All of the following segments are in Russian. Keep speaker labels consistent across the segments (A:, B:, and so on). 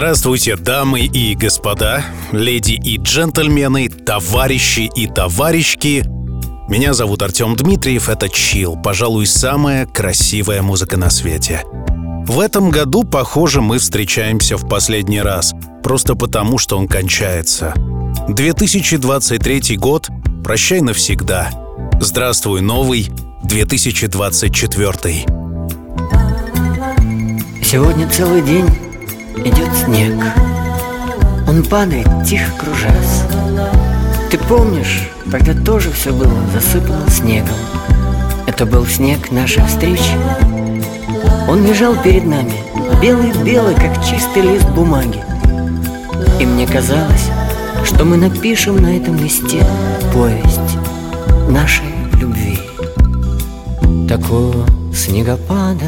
A: Здравствуйте, дамы и господа, леди и джентльмены, товарищи и товарищки. Меня зовут Артем Дмитриев, это Чил, пожалуй, самая красивая музыка на свете. В этом году, похоже, мы встречаемся в последний раз, просто потому, что он кончается. 2023 год, прощай навсегда. Здравствуй, новый 2024.
B: Сегодня целый день идет снег. Он падает, тихо кружась Ты помнишь, тогда тоже все было засыпано снегом? Это был снег нашей встречи. Он лежал перед нами, белый-белый, как чистый лист бумаги. И мне казалось, что мы напишем на этом листе повесть нашей любви. Такого снегопада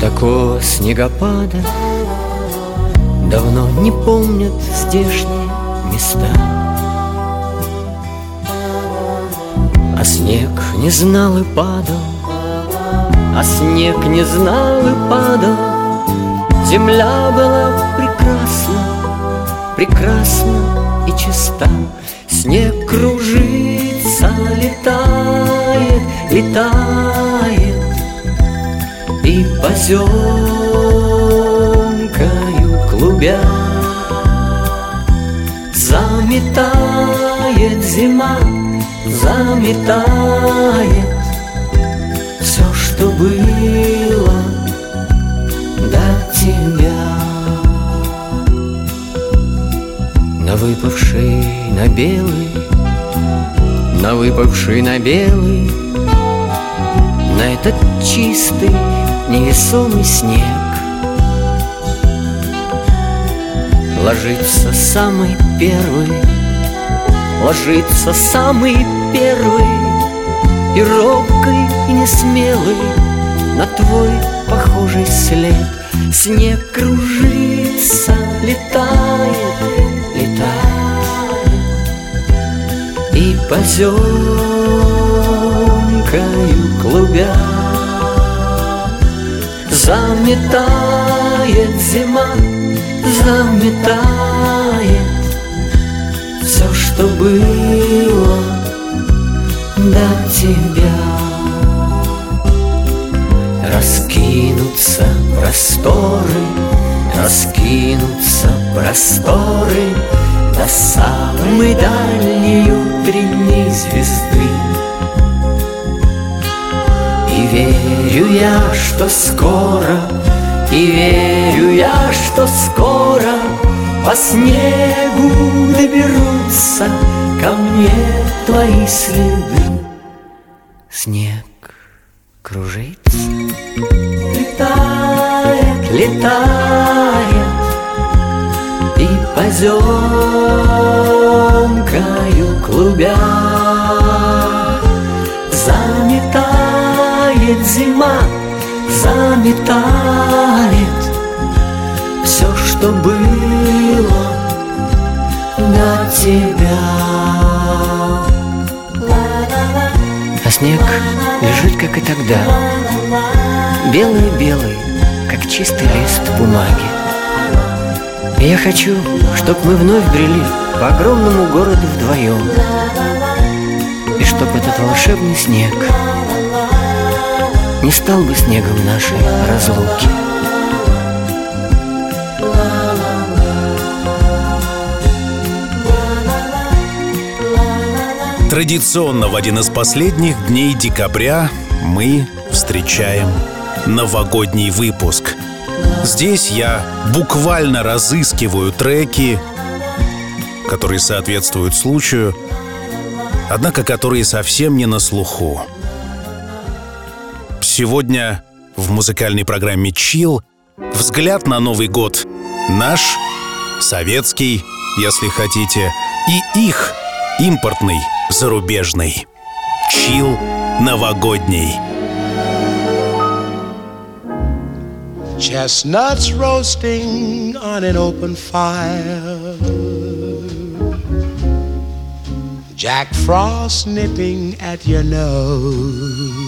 B: Такого снегопада. Давно не помнят здешние места. А снег не знал и падал А снег не знал и падал. Земля была прекрасна Прекрасна и чиста. Снег кружится, летает, летает и поземкою клубя. Заметает зима, заметает Все, что было до тебя. На выпавший на белый На выпавший на белый На этот чистый невесомый снег. Ложится самый первый, ложится самый первый И робкий, и несмелый на твой похожий след. Снег кружится, летает, летает И поземкою клубя Заметает зима, заметает Все, что было до тебя. Раскинутся просторы, раскинутся просторы До самой дальней утренней звезды верю я, что скоро, и верю я, что скоро По снегу доберутся ко мне твои следы. Снег кружится, летает, летает И поземкою клубя заметает зима, заметает Все, что было до тебя. А снег лежит, как и тогда. Белый-белый, как чистый лист бумаги. И я хочу, чтоб мы вновь брели По огромному городу вдвоем И чтоб этот волшебный снег не стал бы снегом нашей разлуки.
A: Традиционно в один из последних дней декабря мы встречаем новогодний выпуск. Здесь я буквально разыскиваю треки, которые соответствуют случаю, однако которые совсем не на слуху. Сегодня в музыкальной программе «Чил» взгляд на Новый год. Наш, советский, если хотите, и их, импортный, зарубежный. «Чил» новогодний.
C: Chestnuts roasting on an open fire. Jack Frost nipping at your nose.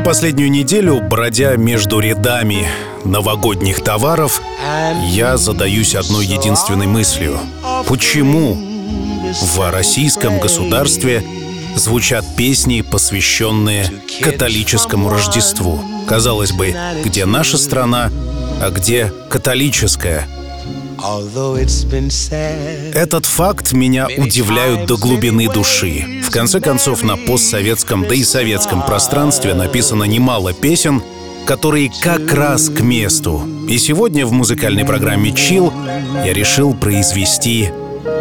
A: Всю последнюю неделю, бродя между рядами новогодних товаров, я задаюсь одной единственной мыслью. Почему в российском государстве звучат песни, посвященные католическому Рождеству? Казалось бы, где наша страна, а где католическая? Этот факт меня удивляет до глубины души. В конце концов, на постсоветском, да и советском пространстве написано немало песен, которые как раз к месту. И сегодня в музыкальной программе «Чил» я решил произвести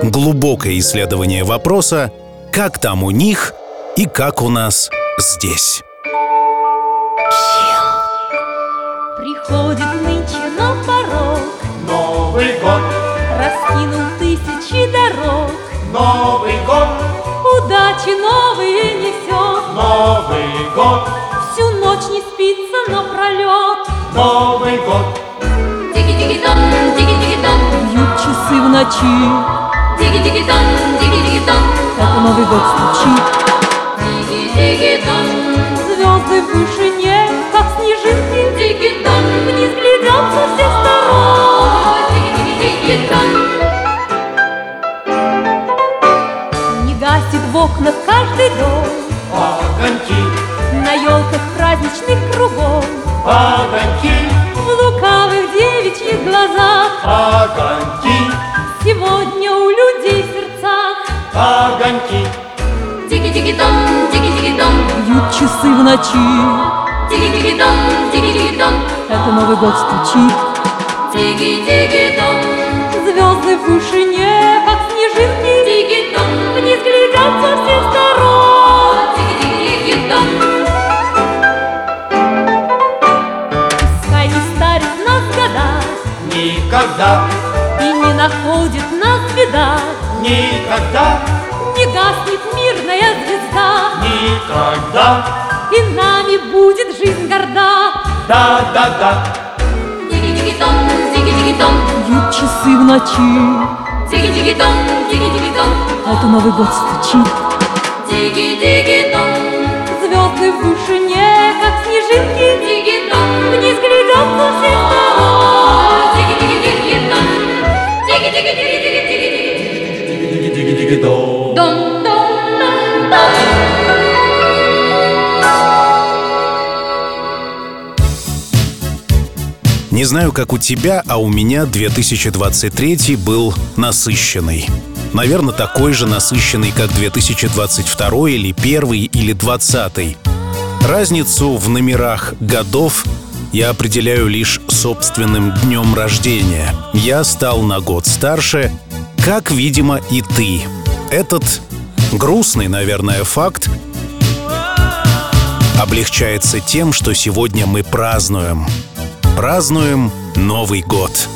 A: глубокое исследование вопроса «Как там у них и как у нас здесь?»
D: Приходит
E: Новый год,
D: Раскинул тысячи дорог.
E: Новый год,
D: Удачи новые несет.
E: Новый год,
D: Всю ночь не спится напролет
E: Новый год,
D: Диги-диги-дон, диги-диги-дон Бьют часы в ночи. Диги-диги-дон, диги-диги-дон Это Новый год стучит Диги-диги-дон Звезды в вышине, каждый дом.
E: Огоньки,
D: На елках праздничных кругом.
E: Огоньки,
D: В лукавых девичьих глазах.
E: Огоньки,
D: Сегодня у людей в сердцах.
E: Огоньки,
D: Диги-диги-дон, диги-диги-дон Бьют часы в ночи. Диги-диги-дон, диги-диги-дон Это Новый год стучит. Диги-диги-дон Звезды в вышине,
E: никогда,
D: И не находит нас беда
E: никогда,
D: Не гаснет мирная звезда.
E: Никогда,
D: И нами будет жизнь горда.
E: Да-да-да,
D: Диги-диги-дон, диги-диги-дон Бьют часы в ночи Диги-диги-дон, диги-диги-дон Это Новый год стучит Звезды в вышине, как снежинки Вниз глядят со всех сторон. Дон-дон-дон-дон
A: Не знаю, как у тебя, а у меня 2023 был насыщенный. Наверное, такой же насыщенный, как 2022 или первый или 20
F: Разницу в номерах годов я определяю лишь собственным днем рождения. Я стал на год старше, как, видимо, и ты. Этот грустный, наверное, факт облегчается тем, что сегодня мы празднуем. Празднуем Новый год.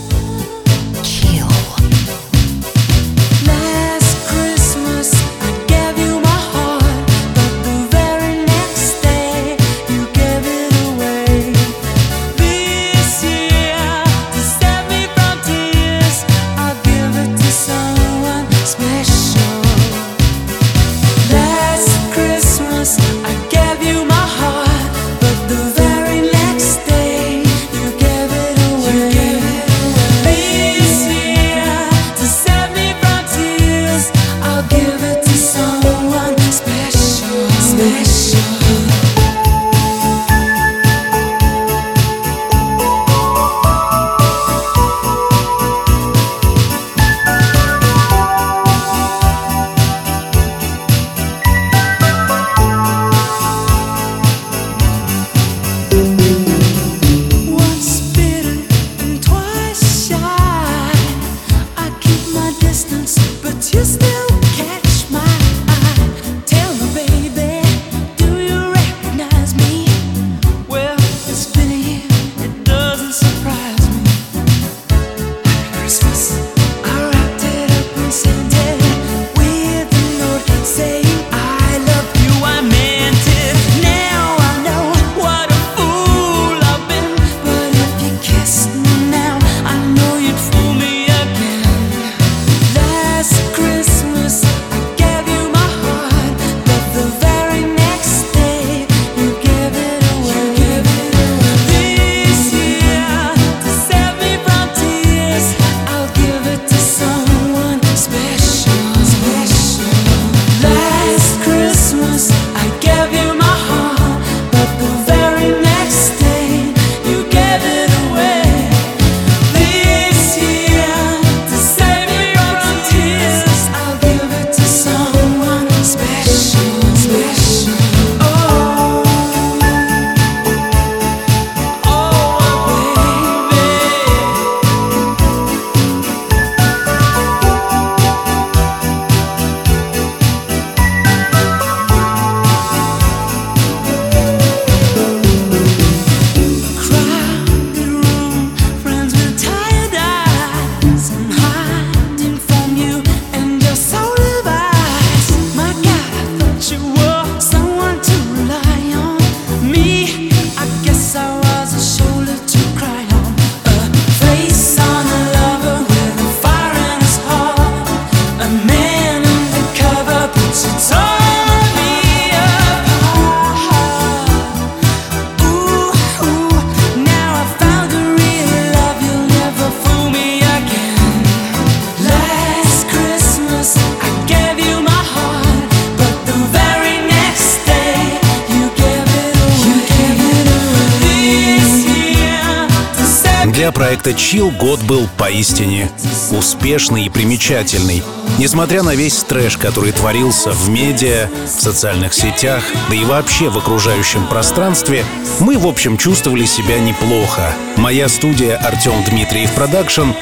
F: Chill год был поистине успешный и примечательный. Несмотря на весь трэш, который творился в медиа, в социальных сетях, да и вообще в окружающем пространстве, мы, в общем, чувствовали себя неплохо. Моя студия «Артем Дмитриев Продакшн»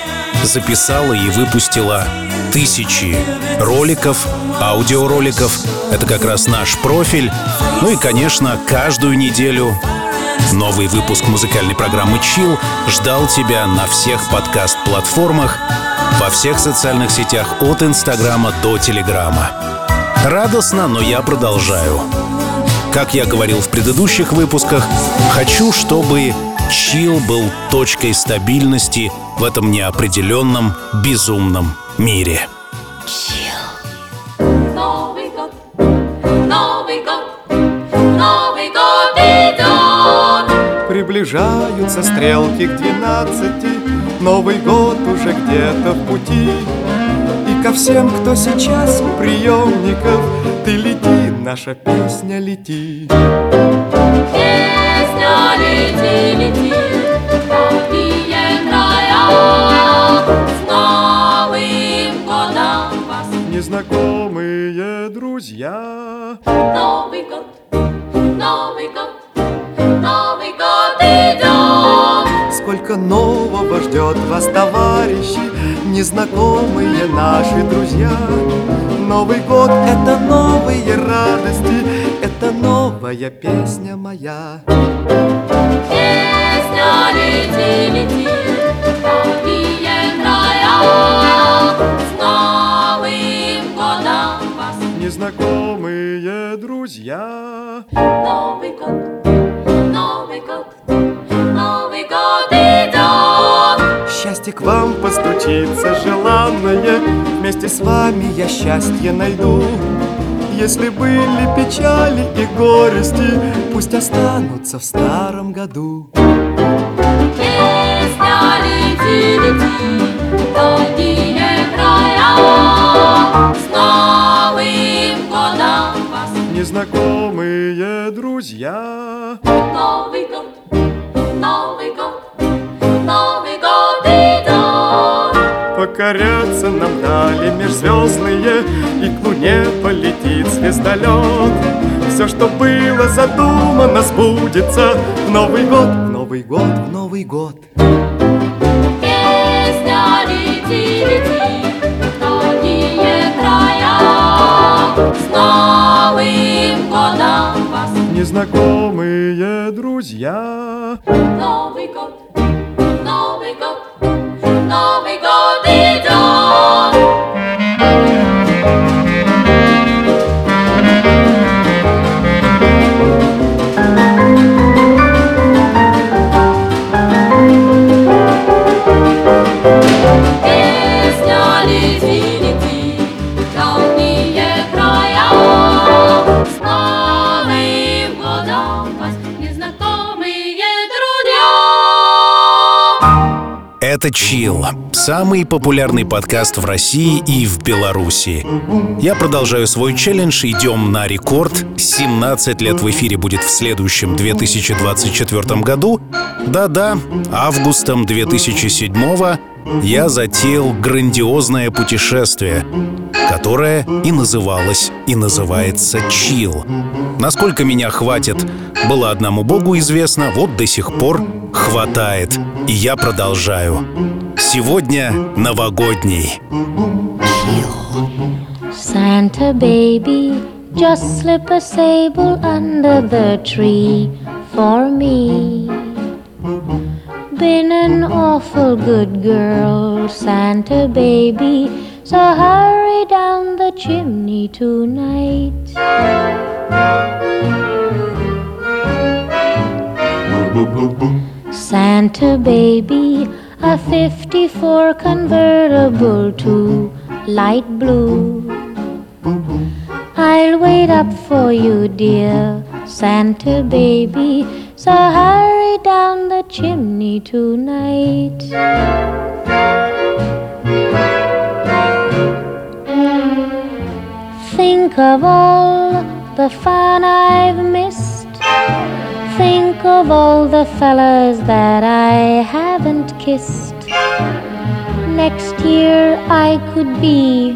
F: записала и выпустила тысячи роликов, аудиороликов. Это как раз наш профиль. Ну и, конечно, каждую неделю Новый выпуск музыкальной программы Chill ждал тебя на всех подкаст-платформах, во всех социальных сетях от Инстаграма до Телеграма. Радостно, но я продолжаю. Как я говорил в предыдущих выпусках, хочу, чтобы Chill был точкой стабильности в этом неопределенном, безумном мире.
G: Приближаются стрелки к двенадцати. Новый год уже где-то в пути. И ко всем, кто сейчас у приемников Ты лети, наша песня лети.
E: Песня лети, лети, в дальние края. С Новым годом вас,
G: Незнакомые друзья.
E: Новый год, Новый год,
G: Сколько нового ждет вас, товарищи, незнакомые наши друзья. Новый год — это новые радости, это новая песня моя.
E: Песня лети, лети. С Новым годом вас,
G: Незнакомые друзья.
E: Новый год, Новый год, Новый год.
G: Счастье к вам постучится желанное, Вместе с вами я счастье найду. Если были печали и горести, Пусть останутся в старом году.
E: Песня лети, лети, в дальние края. С Новым годом вас,
G: Незнакомые друзья.
E: Новый год, Новый год, Новый год.
G: Покоряться нам дали межзвездные И к луне полетит звездолет. Все, что было задумано, сбудется В Новый год, в Новый год, в Новый год.
E: Песня лети, лети. С Новым годом вас,
G: Незнакомые друзья.
E: Новый год, Новый год, Новый
A: «Чил» — самый популярный подкаст в России и в Беларуси. Я продолжаю свой челлендж, идем на рекорд. 17 лет в эфире будет в следующем 2024 году. Да-да, августом 2007 я затеял грандиозное путешествие, которое и называлось, и называется «Чил». Насколько меня хватит, было одному богу известно, вот до сих пор хватает. И я продолжаю. Сегодня новогодний.
H: Santa baby, just slip a sable under the tree for me. Been an awful good girl, Santa baby, so hurry down the chimney tonight. Santa baby, a 54 convertible to light blue. I'll wait up for you, dear Santa baby. So hurry down the chimney tonight. Think of all the fun I've missed. Think of all the fellas that I haven't kissed. Next year I could be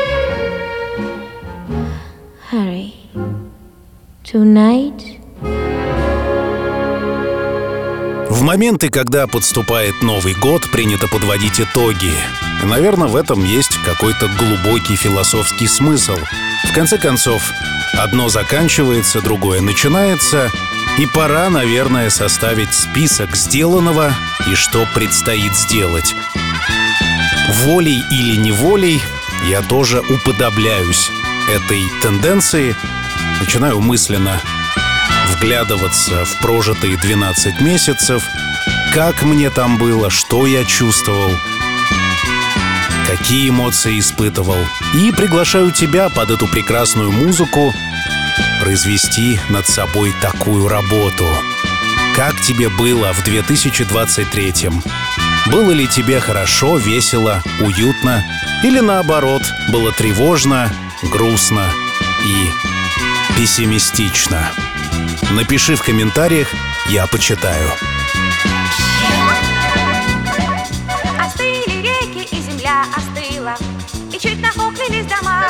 H: Hurry. Tonight.
A: В моменты, когда подступает Новый год, принято подводить итоги. И, наверное, в этом есть какой-то глубокий философский смысл. В конце концов, одно заканчивается, другое начинается, и пора, наверное, составить список сделанного и что предстоит сделать. Волей или неволей я тоже уподобляюсь этой тенденции, начинаю мысленно вглядываться в прожитые 12 месяцев, как мне там было, что я чувствовал, какие эмоции испытывал. И приглашаю тебя под эту прекрасную музыку произвести над собой такую работу. Как тебе было в 2023 -м? Было ли тебе хорошо, весело, уютно? Или наоборот, было тревожно, грустно и пессимистично? Напиши в комментариях, я почитаю.
I: Остыли реки и земля остыла И чуть нахохлились дома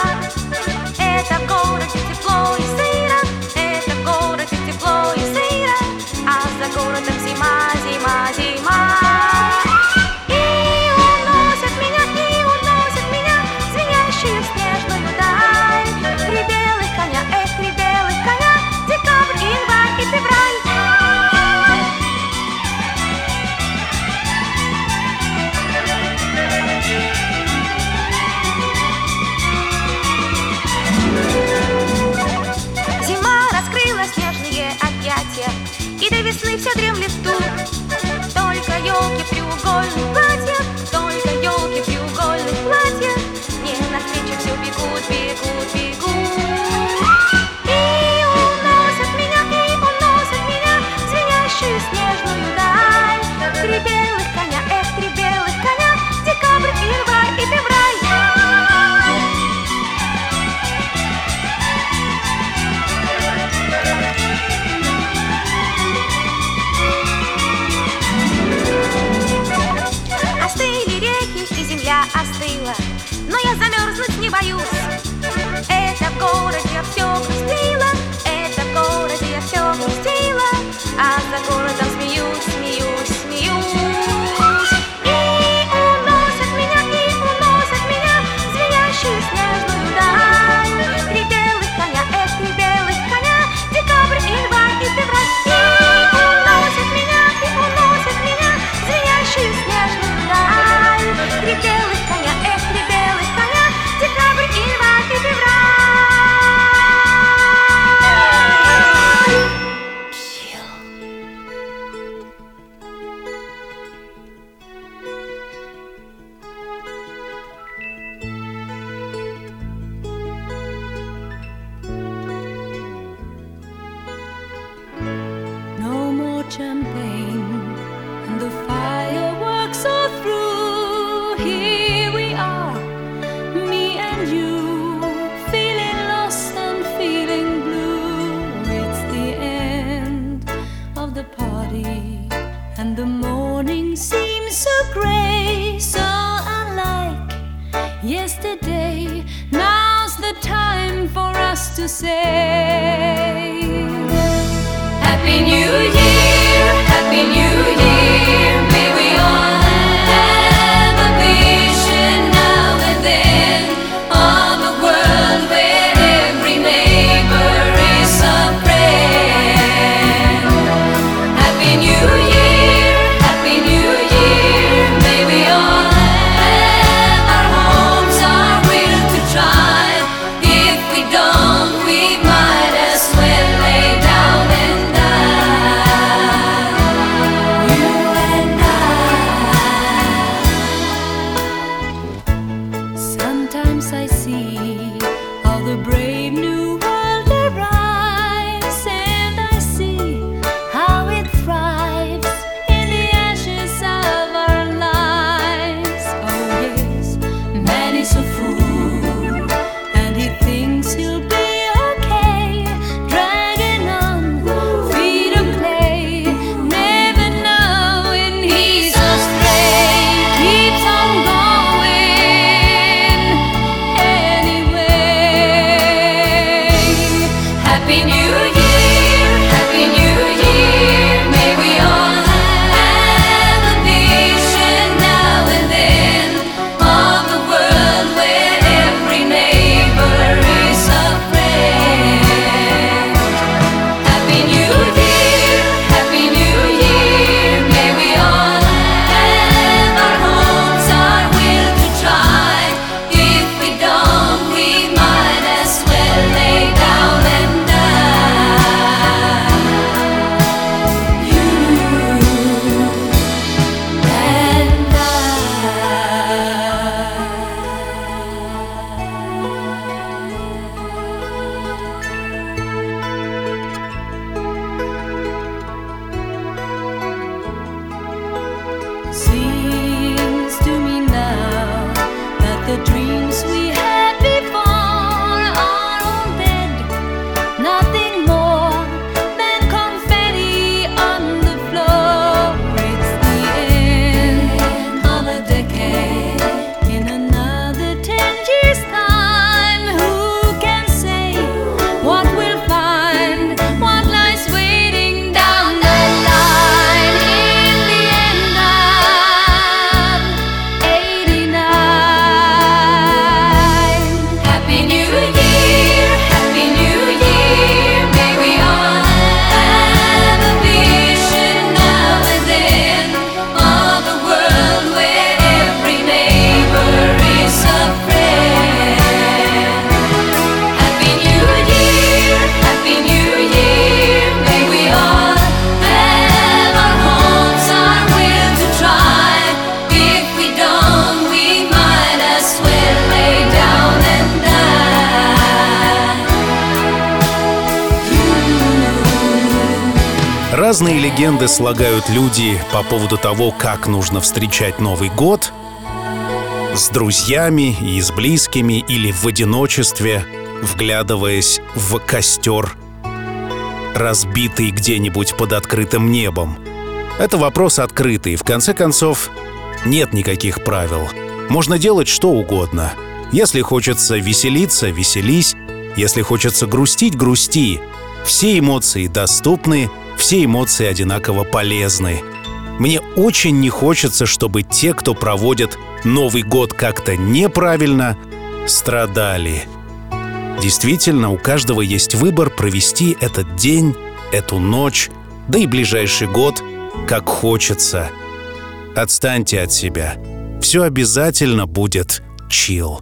I: остыла, но я замерзнуть не боюсь.
A: Разные легенды слагают люди по поводу того, как нужно встречать Новый год с друзьями и с близкими или в одиночестве, вглядываясь в костер, разбитый где-нибудь под открытым небом. Это вопрос открытый. В конце концов, нет никаких правил. Можно делать что угодно. Если хочется веселиться, веселись. Если хочется грустить, грусти. Все эмоции доступны, все эмоции одинаково полезны. Мне очень не хочется, чтобы те, кто проводит Новый год как-то неправильно, страдали. Действительно, у каждого есть выбор провести этот день, эту ночь, да и ближайший год, как хочется. Отстаньте от себя. Все обязательно будет чил.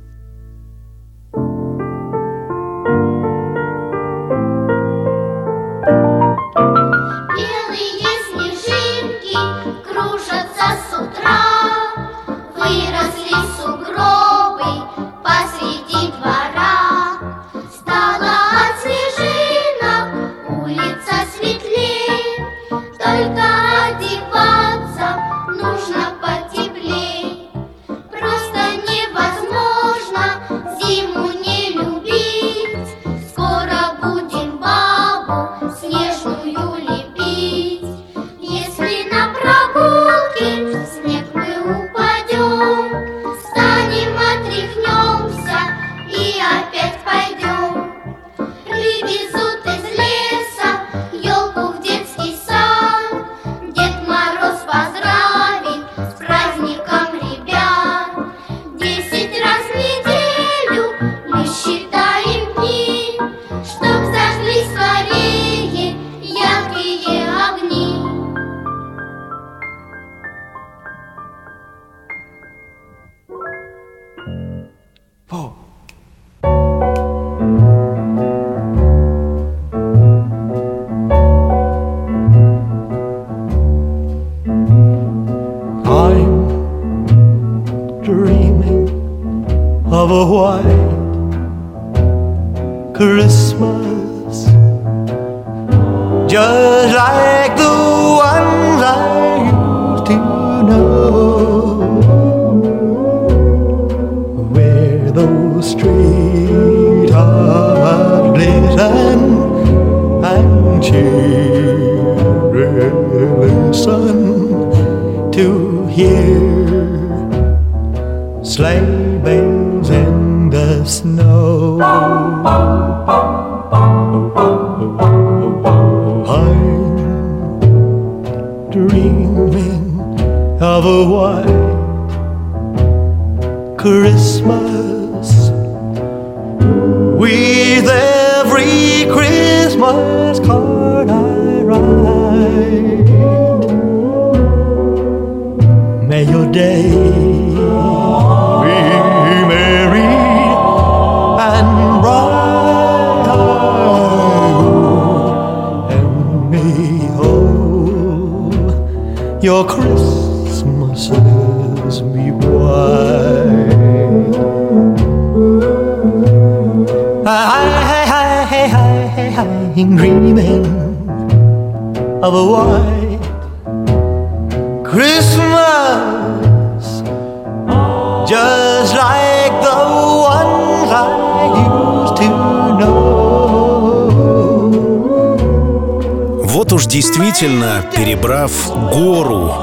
A: Действительно, перебрав гору,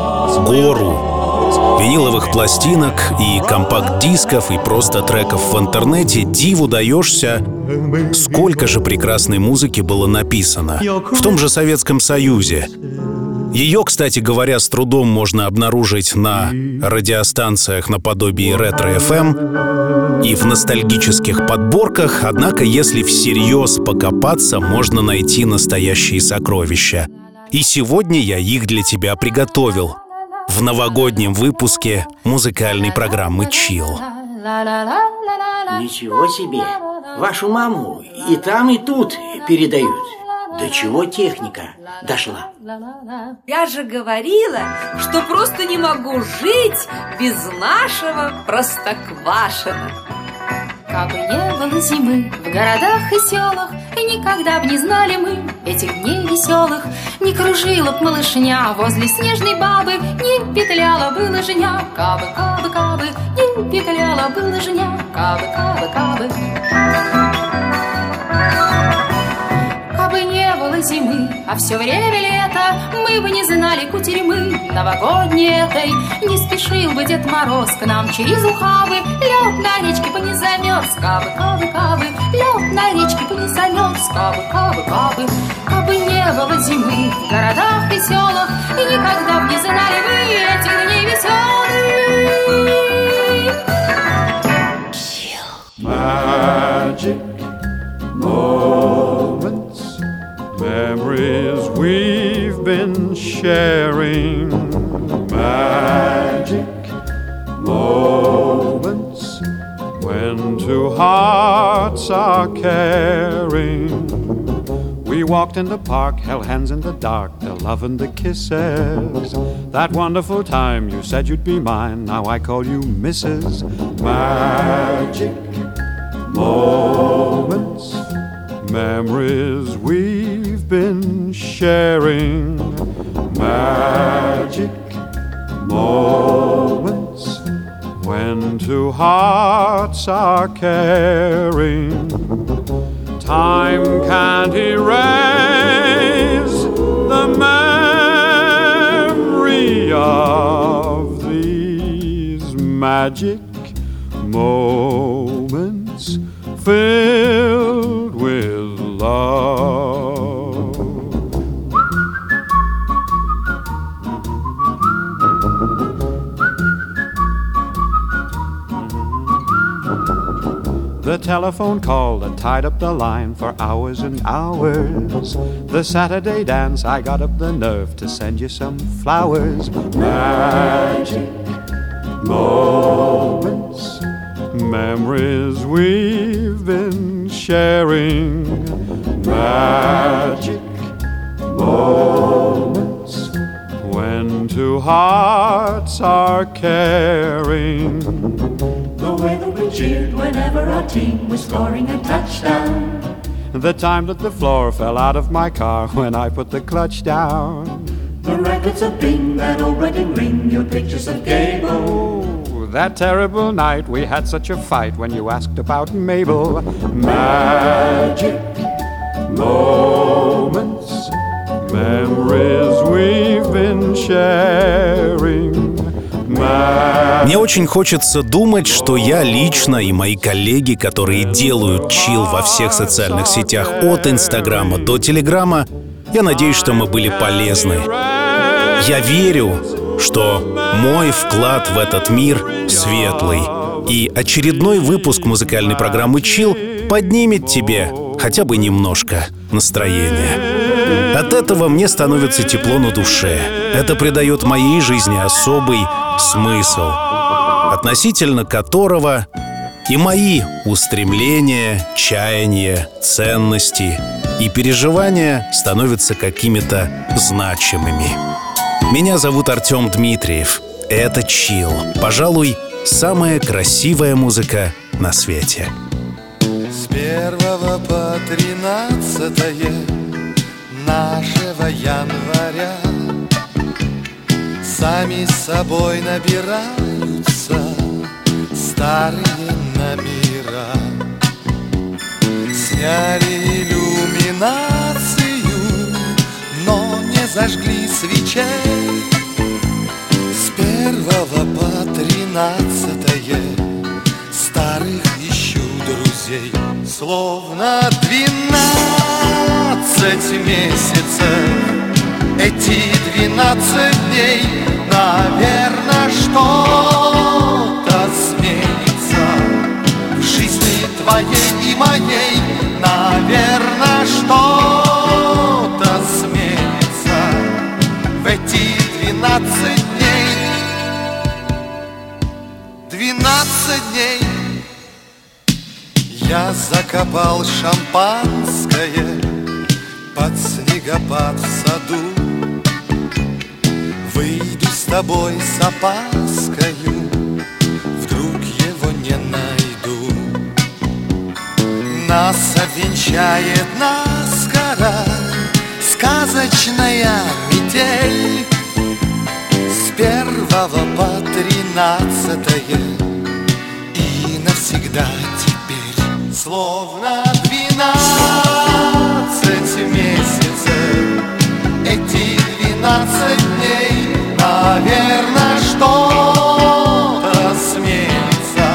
A: гору виниловых пластинок и компакт-дисков и просто треков в интернете, диву даешься, сколько же прекрасной музыки было написано в том же Советском Союзе. Ее, кстати говоря, с трудом можно обнаружить на радиостанциях наподобие ретро-ФМ и в ностальгических подборках, однако если всерьез покопаться, можно найти настоящие сокровища. И сегодня я их для тебя приготовил в новогоднем выпуске музыкальной программы «Чил».
J: Ничего себе! Вашу маму и там, и тут передают. До чего техника дошла?
K: Я же говорила, что просто не могу жить без нашего простоквашина.
E: Бы не было зимы. В городах и селах, И никогда б не знали мы этих дней веселых, Никогда
L: кружила б малышня возле снежной бабы, не петляла бы лыжня, кабы, кабы, кабы, не петляла бы лыжня, кабы, кабы, кабы. Кабы не было зимы, а все время лето, мы бы не знали кутерьмы новогодней этой. Не спешил бы Дед Мороз к нам через ухабы, лед на речке бы не замерз, кабы, кабы, кабы, лед на речке бы не замерз, кабы, кабы, кабы. Кабы не было зимы в городах и селах, и никогда б не знали вы этих дней веселых.
M: Magic moments, memories we've been sharing. Magic moments when two hearts are caring. We walked in the park, held hands in the dark, the love and the kisses. That wonderful time you said you'd be mine, now I call you Mrs. Magic moments, memories we've been sharing. Magic moments when two hearts are caring. Time can't erase the memory of these magic moments filled with love. The telephone call that tied up the line for hours and hours. The Saturday dance, I got up the nerve to send you some flowers. Magic moments, memories we've been sharing. Magic moments when two hearts are caring.
N: The way cheered whenever our team was scoring a touchdown.
M: The time that the floor fell out of my car when I put the clutch down.
N: The records of Bing, that old wedding ring, your pictures of Gable.
M: Oh, that terrible night we had such a fight when you asked about Mabel. Magic moments, memories we've been sharing.
A: Мне очень хочется думать, что я лично и мои коллеги, которые делают чил во всех социальных сетях от Инстаграма до Телеграма, я надеюсь, что мы были полезны. Я верю, что мой вклад в этот мир светлый. И очередной выпуск музыкальной программы «Чил» поднимет тебе хотя бы немножко настроение. От этого мне становится тепло на душе. Это придает моей жизни особый смысл, относительно которого и мои устремления, чаяния, ценности и переживания становятся какими-то значимыми. Меня зовут Артем Дмитриев. Это Чил. Пожалуй, самая красивая музыка на свете.
O: С первого по тринадцатое нашего января. Сами собой набираются старые номера. Сняли иллюминацию, но не зажгли свечей. С первого по тринадцатое старых ищу друзей Словно двенадцать месяцев. Эти двенадцать дней Наверное, что-то сменится. В жизни твоей и моей Наверное, что-то сменится. В эти двенадцать дней Двенадцать дней. Я закопал шампанское под снегопад в саду. Выйду с тобой с опаскою, вдруг его не найду. Нас обвенчает наскоро сказочная Сказочная метель. С первого по тринадцатое И навсегда теперь Словно Эти двенадцать дней Наверное, что-то сменится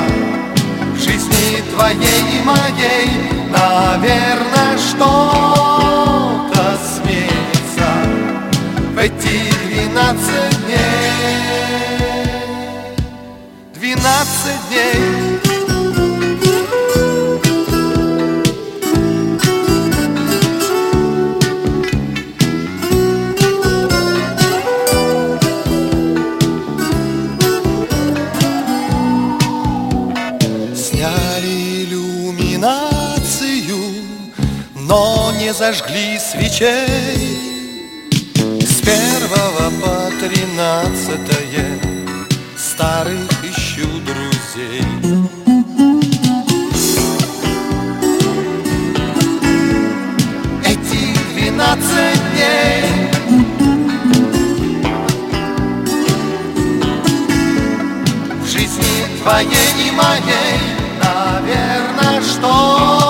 O: В жизни твоей и моей Наверное, что-то сменится В эти двенадцать дней. Двенадцать дней свечей. С первого по тринадцатое старых ищу друзей. Эти двенадцать дней В жизни твоей и моей Наверное, что-то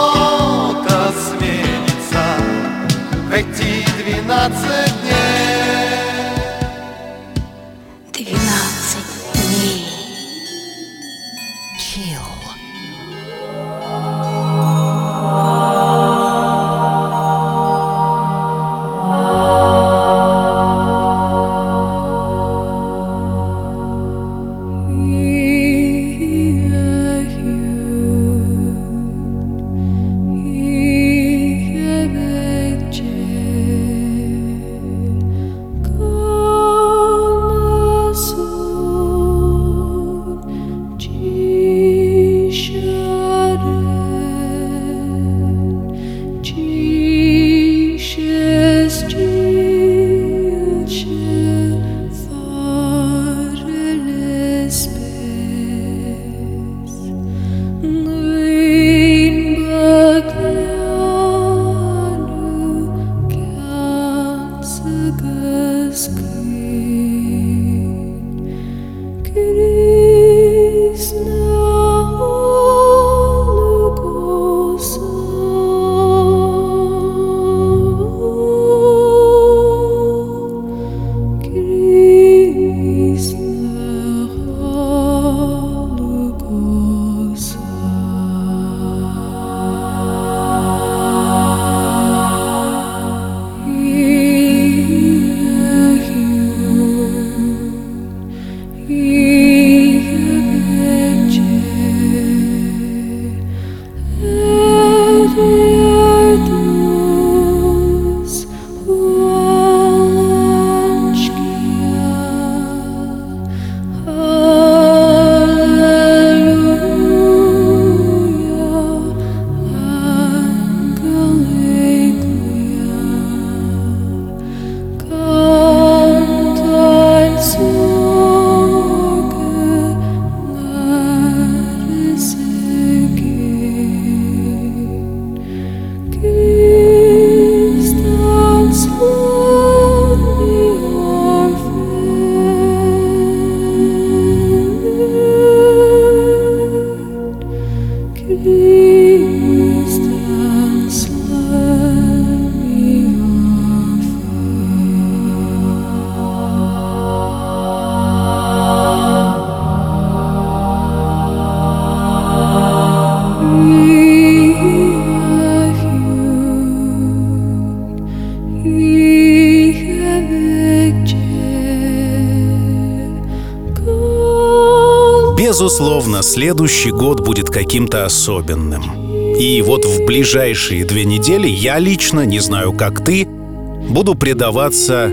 A: следующий год будет каким-то особенным. И вот в ближайшие две недели я лично, не знаю как ты, буду предаваться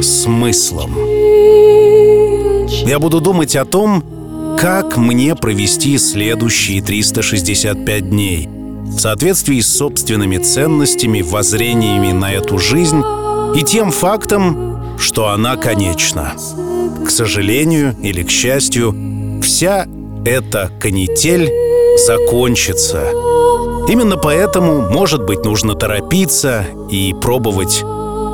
A: смыслам. Я буду думать о том, как мне провести следующие 365 дней в соответствии с собственными ценностями, воззрениями на эту жизнь и тем фактом, что она конечна. К сожалению или к счастью, вся эта канитель закончится. Именно поэтому, может быть, нужно торопиться и пробовать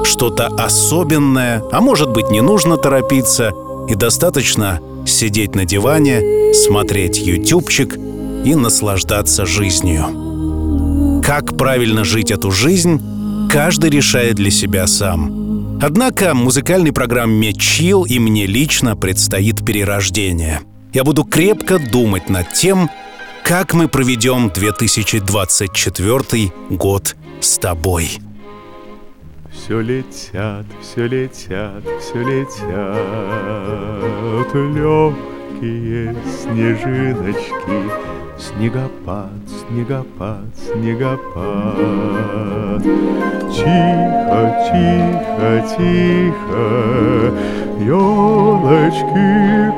A: что-то особенное, а может быть не нужно торопиться, и достаточно сидеть на диване, смотреть ютубчик и наслаждаться жизнью. Как правильно жить эту жизнь, каждый решает для себя сам. Однако музыкальной программе «Чил» и мне лично предстоит перерождение. Я буду крепко думать над тем, как мы проведем 2024 год с тобой.
P: Все летят, все летят, все летят Легкие снежиночки Снегопад, снегопад, снегопад. Тихо, тихо, тихо Елочки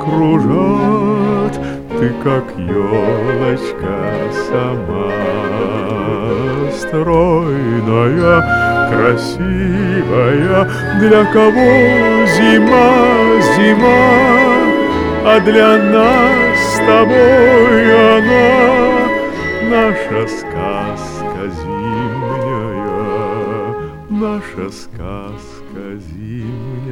P: кружат. Ты как елочка сама. Стройная, красивая. Для кого зима, зима? А для нас с тобой она Наша сказка зимняя Наша сказка зимняя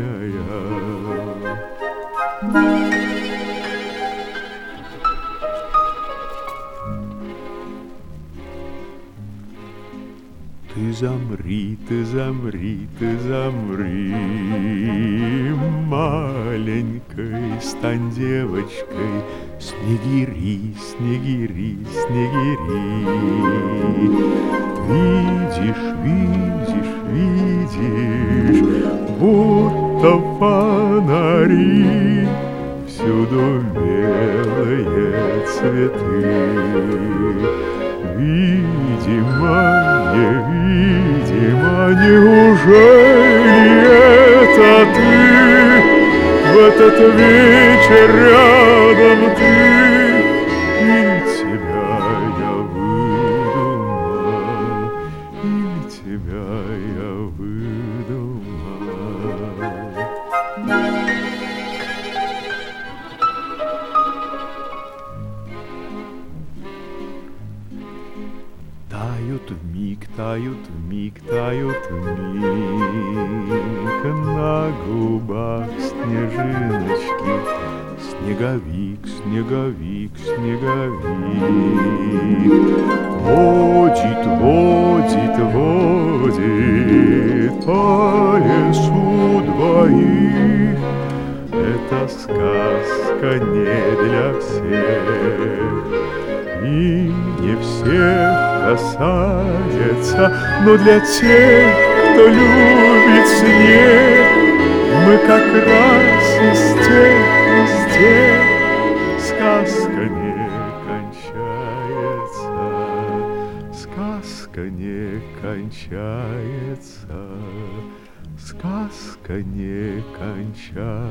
P: Ты замри, ты замри, ты замри, Маленькой стань девочкой, Снегири, снегири, снегири. Видишь, видишь, видишь, Будто фонари, Всюду белые цветы. Видимо, невидимо, неужели это ты? В этот вечер рядом ты, Снеговик, снеговик, снеговик. Водит, водит, водит По лесу двоих. Это сказка не для всех. И не всех касается, но для тех, кто любит снег, мы как раз из кончается, сказка не кончается.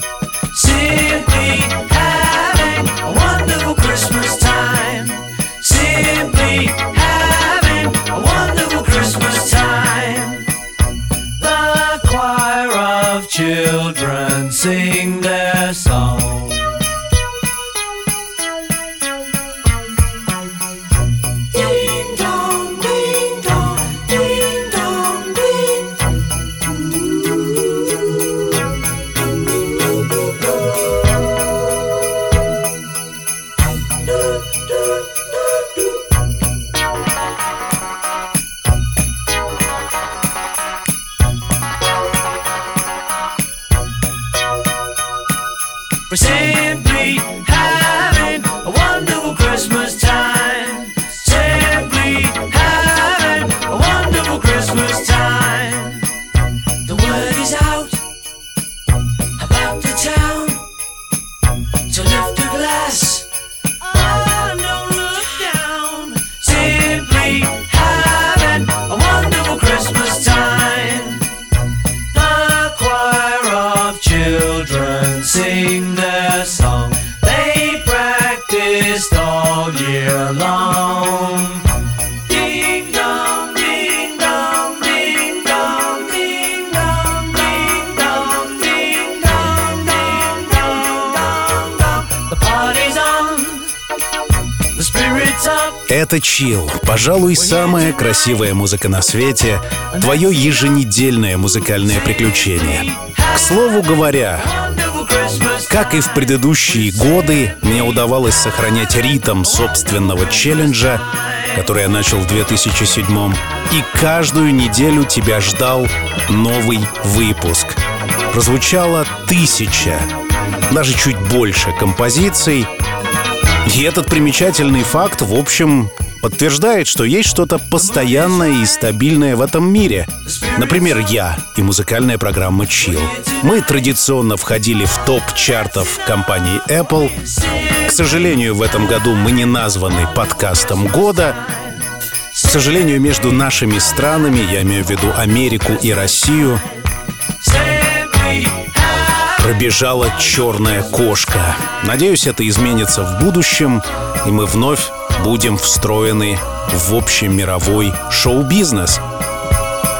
Q: Simply having a wonderful Christmas time. Simply having a wonderful Christmas time. The choir of children sing their
A: Это чил, пожалуй, самая красивая музыка на свете, твое еженедельное музыкальное приключение. К слову говоря, как и в предыдущие годы, мне удавалось сохранять ритм собственного челленджа, который я начал в 2007 и каждую неделю тебя ждал новый выпуск. Прозвучало тысяча, даже чуть больше композиций, и этот примечательный факт, в общем, подтверждает, что есть что-то постоянное и стабильное в этом мире. Например, я и музыкальная программа Chill. Мы традиционно входили в топ чартов компании Apple. К сожалению, в этом году мы не названы подкастом года. К сожалению, между нашими странами, я имею в виду Америку и Россию, пробежала черная кошка. Надеюсь, это изменится в будущем, и мы вновь будем встроены в общий мировой шоу-бизнес.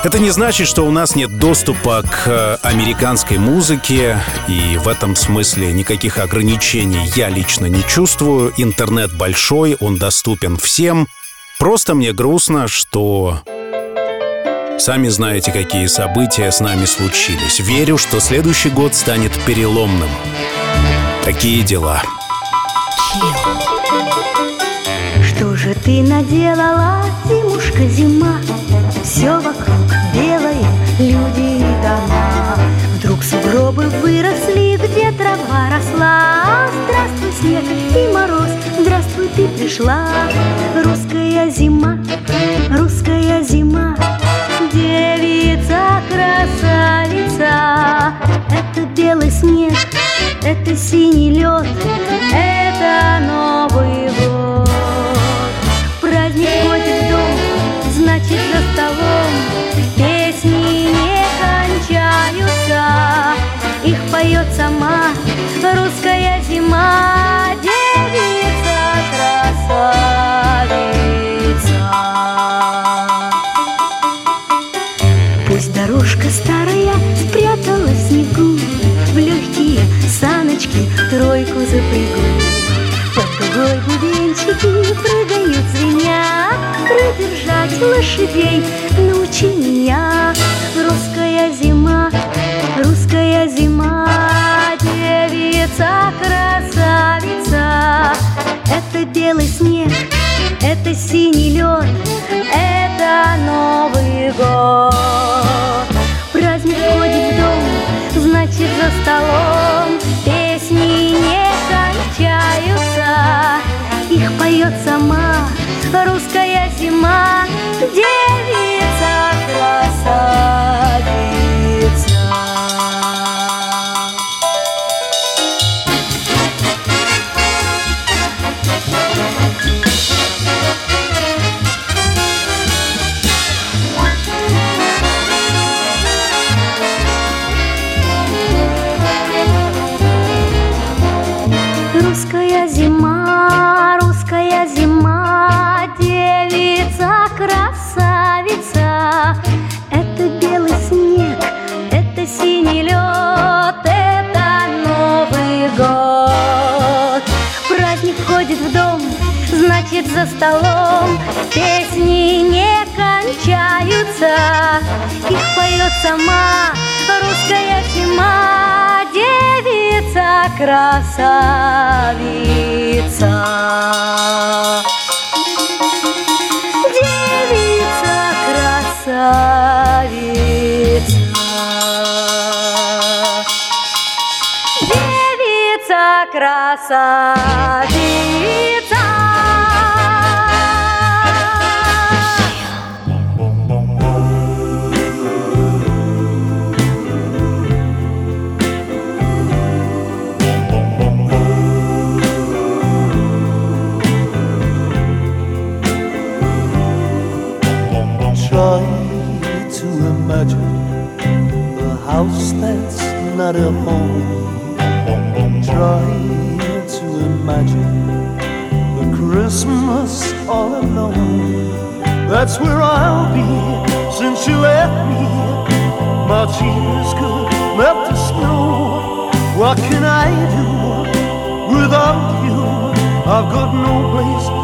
A: Это не значит, что у нас нет доступа к э, американской музыке, и в этом смысле никаких ограничений я лично не чувствую. Интернет большой, он доступен всем. Просто мне грустно, что Сами знаете, какие события с нами случились. Верю, что следующий год станет переломным. Такие дела.
R: Же ты наделала, зимушка, зима? Все вокруг белое, люди и дома. Вдруг сугробы выросли, где трава росла. Здравствуй, снег и мороз, здравствуй, ты пришла. Русская зима, русская зима, девица красавица. Это белый снег, это синий лед, это Новый год. Праздник ходит в дом, значит за столом Песни не кончаются, их поет сама русская лошадей научи меня. Русская зима, русская зима Девица красавица. Это белый снег, это синий лед Это Новый год. Праздник ходит в дом, значит за столом Песни не кончаются. Их поет сама русская зима Девица красавица песни не кончаются. Их поет сама русская зима, девица красавица. Девица красавица. Девица красавица.
S: Got no place,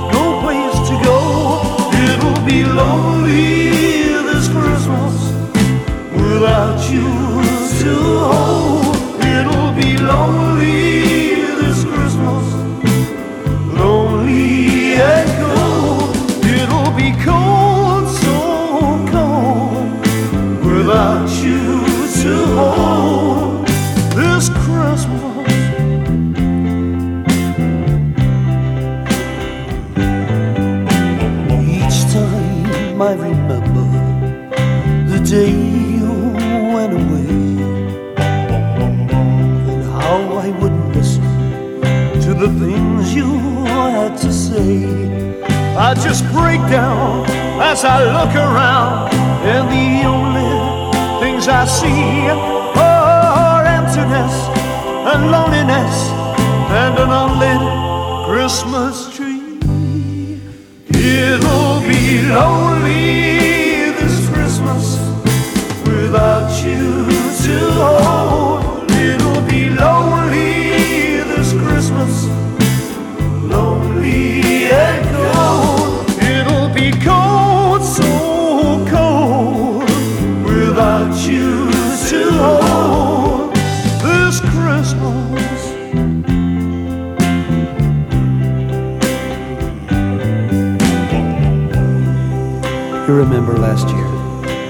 S: remember
T: last year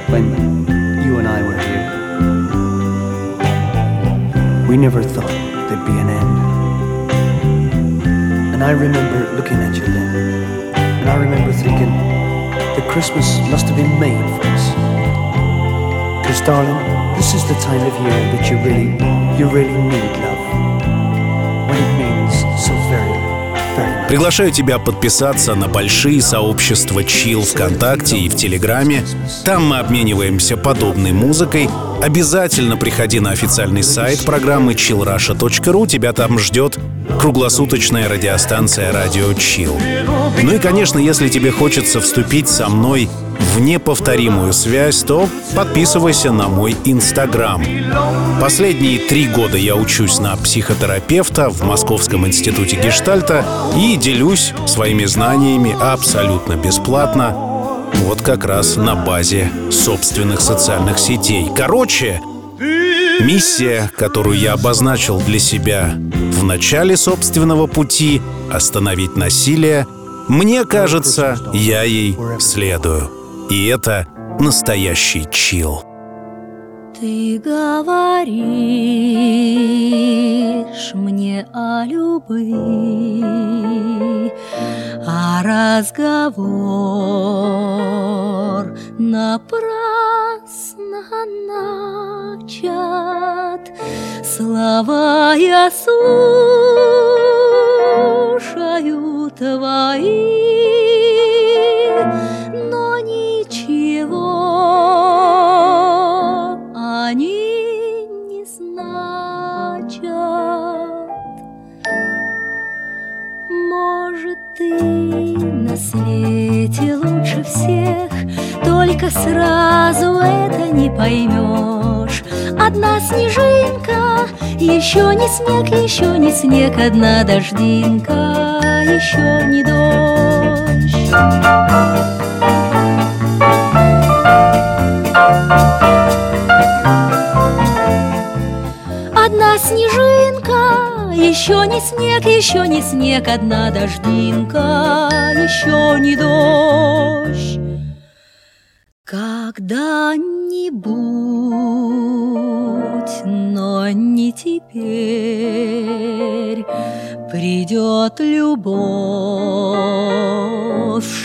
T: when you and I were here? We never thought there'd be an end. And I remember looking at you then. And I remember thinking that Christmas must have been made for us. Because, darling, this is the time of year that you really, you really need love.
A: Приглашаю тебя подписаться на большие сообщества Chill ВКонтакте и в Телеграме. Там мы обмениваемся подобной музыкой. Обязательно приходи на официальный сайт программы chillrusha.ru. Тебя там ждет круглосуточная радиостанция «Радио Chill». Ну и, конечно, если тебе хочется вступить со мной в неповторимую связь, то подписывайся на мой Инстаграм. Последние три года я учусь на психотерапевта в Московском институте гештальта и делюсь своими знаниями абсолютно бесплатно, вот как раз на базе собственных социальных сетей. Короче, миссия, которую я обозначил для себя в начале собственного пути — остановить насилие — мне кажется, я ей следую. И это настоящий чил.
R: Ты говоришь мне о любви, а разговор напрасно начат. Слова я слушаю твои, на свете лучше всех, только сразу это не поймешь. Одна снежинка, еще не снег, еще не снег, одна дождинка, еще не дождь. Одна снежинка, еще не снег, еще не снег, одна дождинка, еще не дождь. Когда-нибудь, но не теперь,
U: Придет любовь,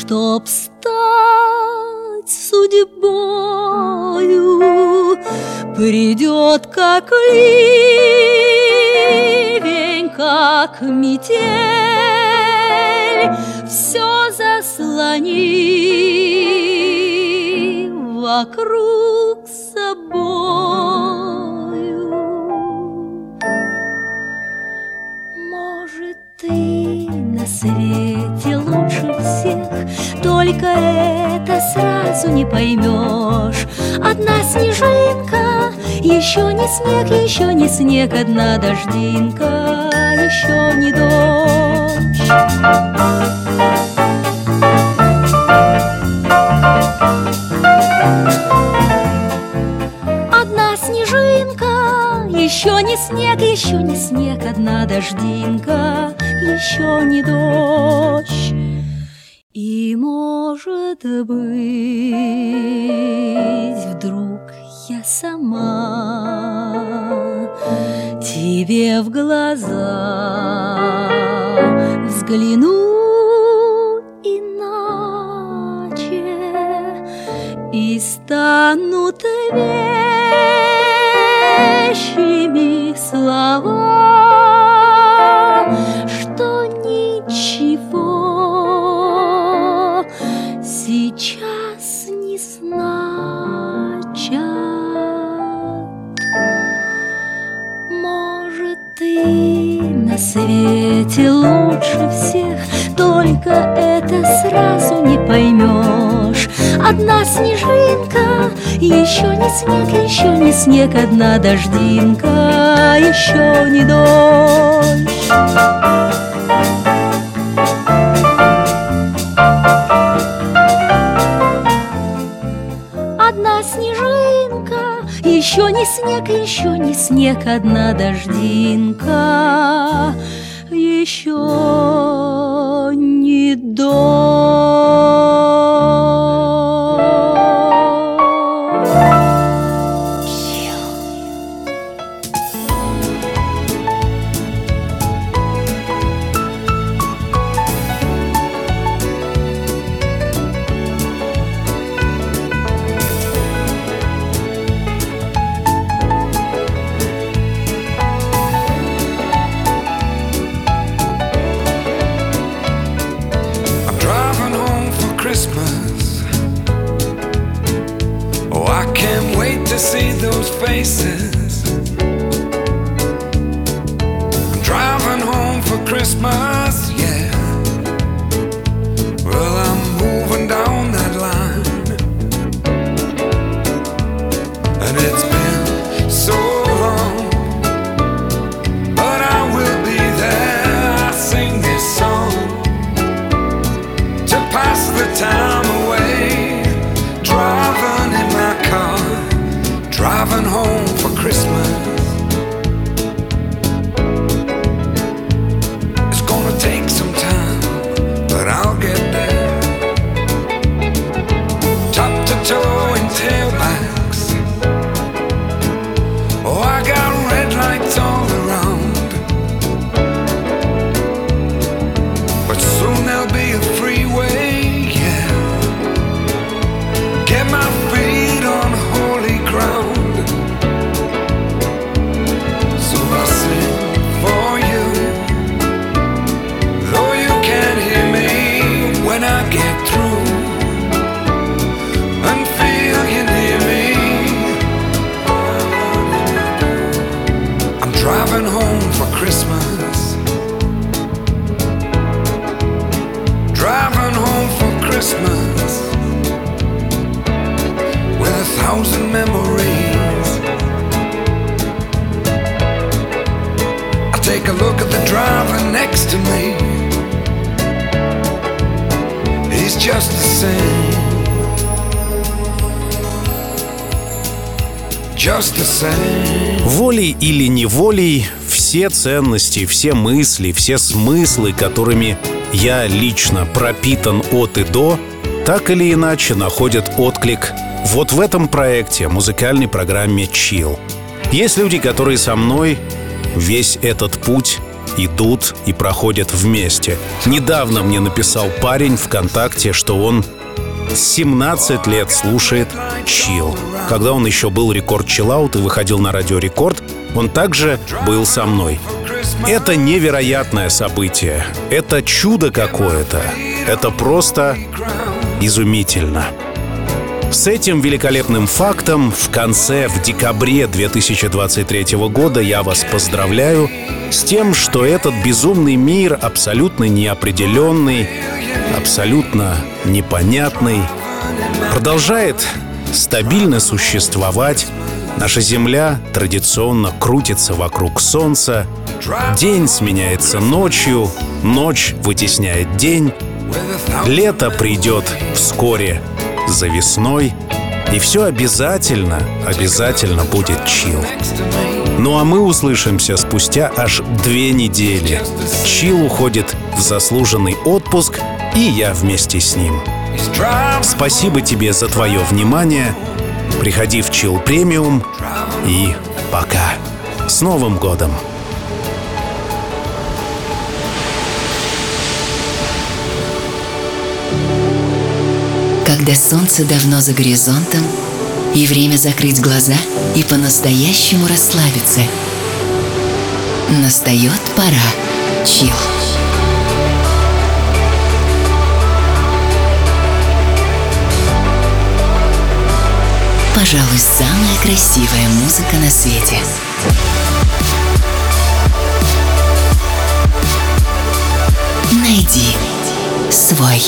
U: чтоб стать судьбою, Придет как ливень, как метель, Все заслони вокруг собою. На свете лучше всех, Только это сразу не поймешь. Одна снежинка, еще не снег, еще не снег, Одна дождинка, еще не дождь. Еще не снег, еще не снег, одна дождинка, еще не дождь. И может быть, вдруг я сама тебе в глаза взгляну иначе и станут вещими слова, еще не снег, еще не снег, одна дождинка, еще не дождь. Одна снежинка, еще не снег, еще не снег, одна дождинка, еще
A: все ценности, все мысли, все смыслы, которыми я лично пропитан от и до, так или иначе находят отклик вот в этом проекте, музыкальной программе «Chill». Есть люди, которые со мной весь этот путь идут и проходят вместе. Недавно мне написал парень ВКонтакте, что он 17 лет слушает чил. Когда он еще был рекорд чиллаут и выходил на радио Рекорд, он также был со мной. Это невероятное событие. Это чудо какое-то. Это просто изумительно. С этим великолепным фактом в конце, в декабре 2023 года я вас поздравляю с тем, что этот безумный мир абсолютно неопределенный, абсолютно непонятный, продолжает стабильно существовать. Наша Земля традиционно крутится вокруг Солнца. День сменяется ночью, ночь вытесняет день. Лето придет вскоре за весной, и все обязательно, обязательно будет чил. Ну а мы услышимся спустя аж две недели. Чил уходит в заслуженный отпуск, и я вместе с ним. Спасибо тебе за твое внимание. Приходи в Чил Премиум и пока. С Новым годом!
V: Когда солнце давно за горизонтом, и время закрыть глаза и по-настоящему расслабиться. Настает пора. Чил. Пожалуй, самая красивая музыка на свете. Найди свой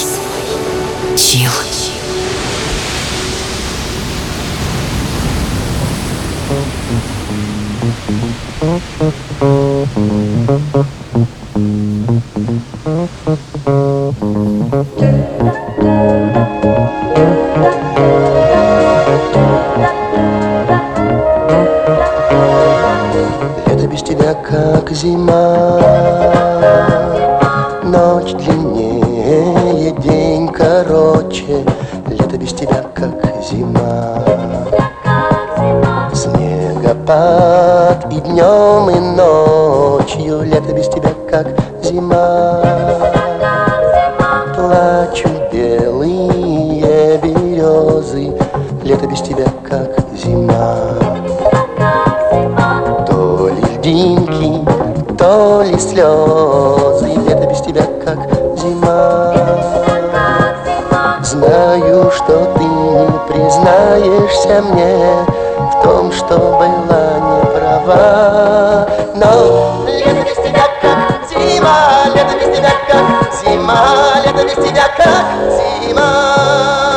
V: чил.
W: Лето зима. Ночь длиннее, день короче Лето без тебя как зима. Снегопад и днем, и ночью Лето без тебя как зима. Плачут белые березы Лето без тебя то ли слезы Лето без тебя как зима. Знаю, что ты не признаешься мне В том, что была не права. Но лето без тебя как зима Лето без тебя как зима Лето без тебя как зима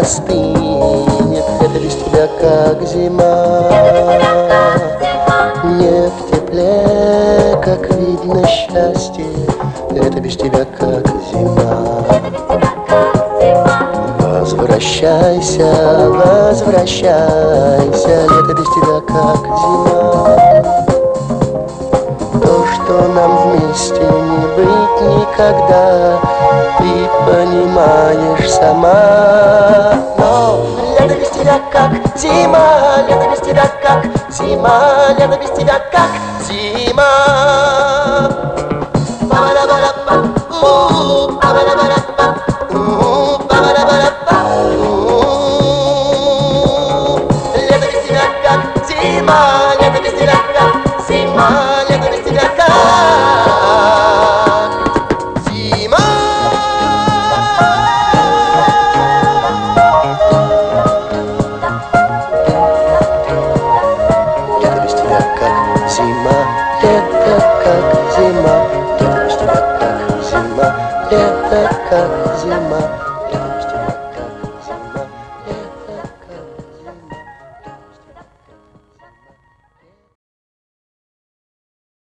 W: остынет Лето без тебя как зима. Не в тепле, как видно счастье. Лето без тебя как зима. Возвращайся, возвращайся, лето без тебя как зима. Никогда, ты понимаешь сама. Но лето без тебя как зима, лето без тебя как зима, лето без тебя как зима.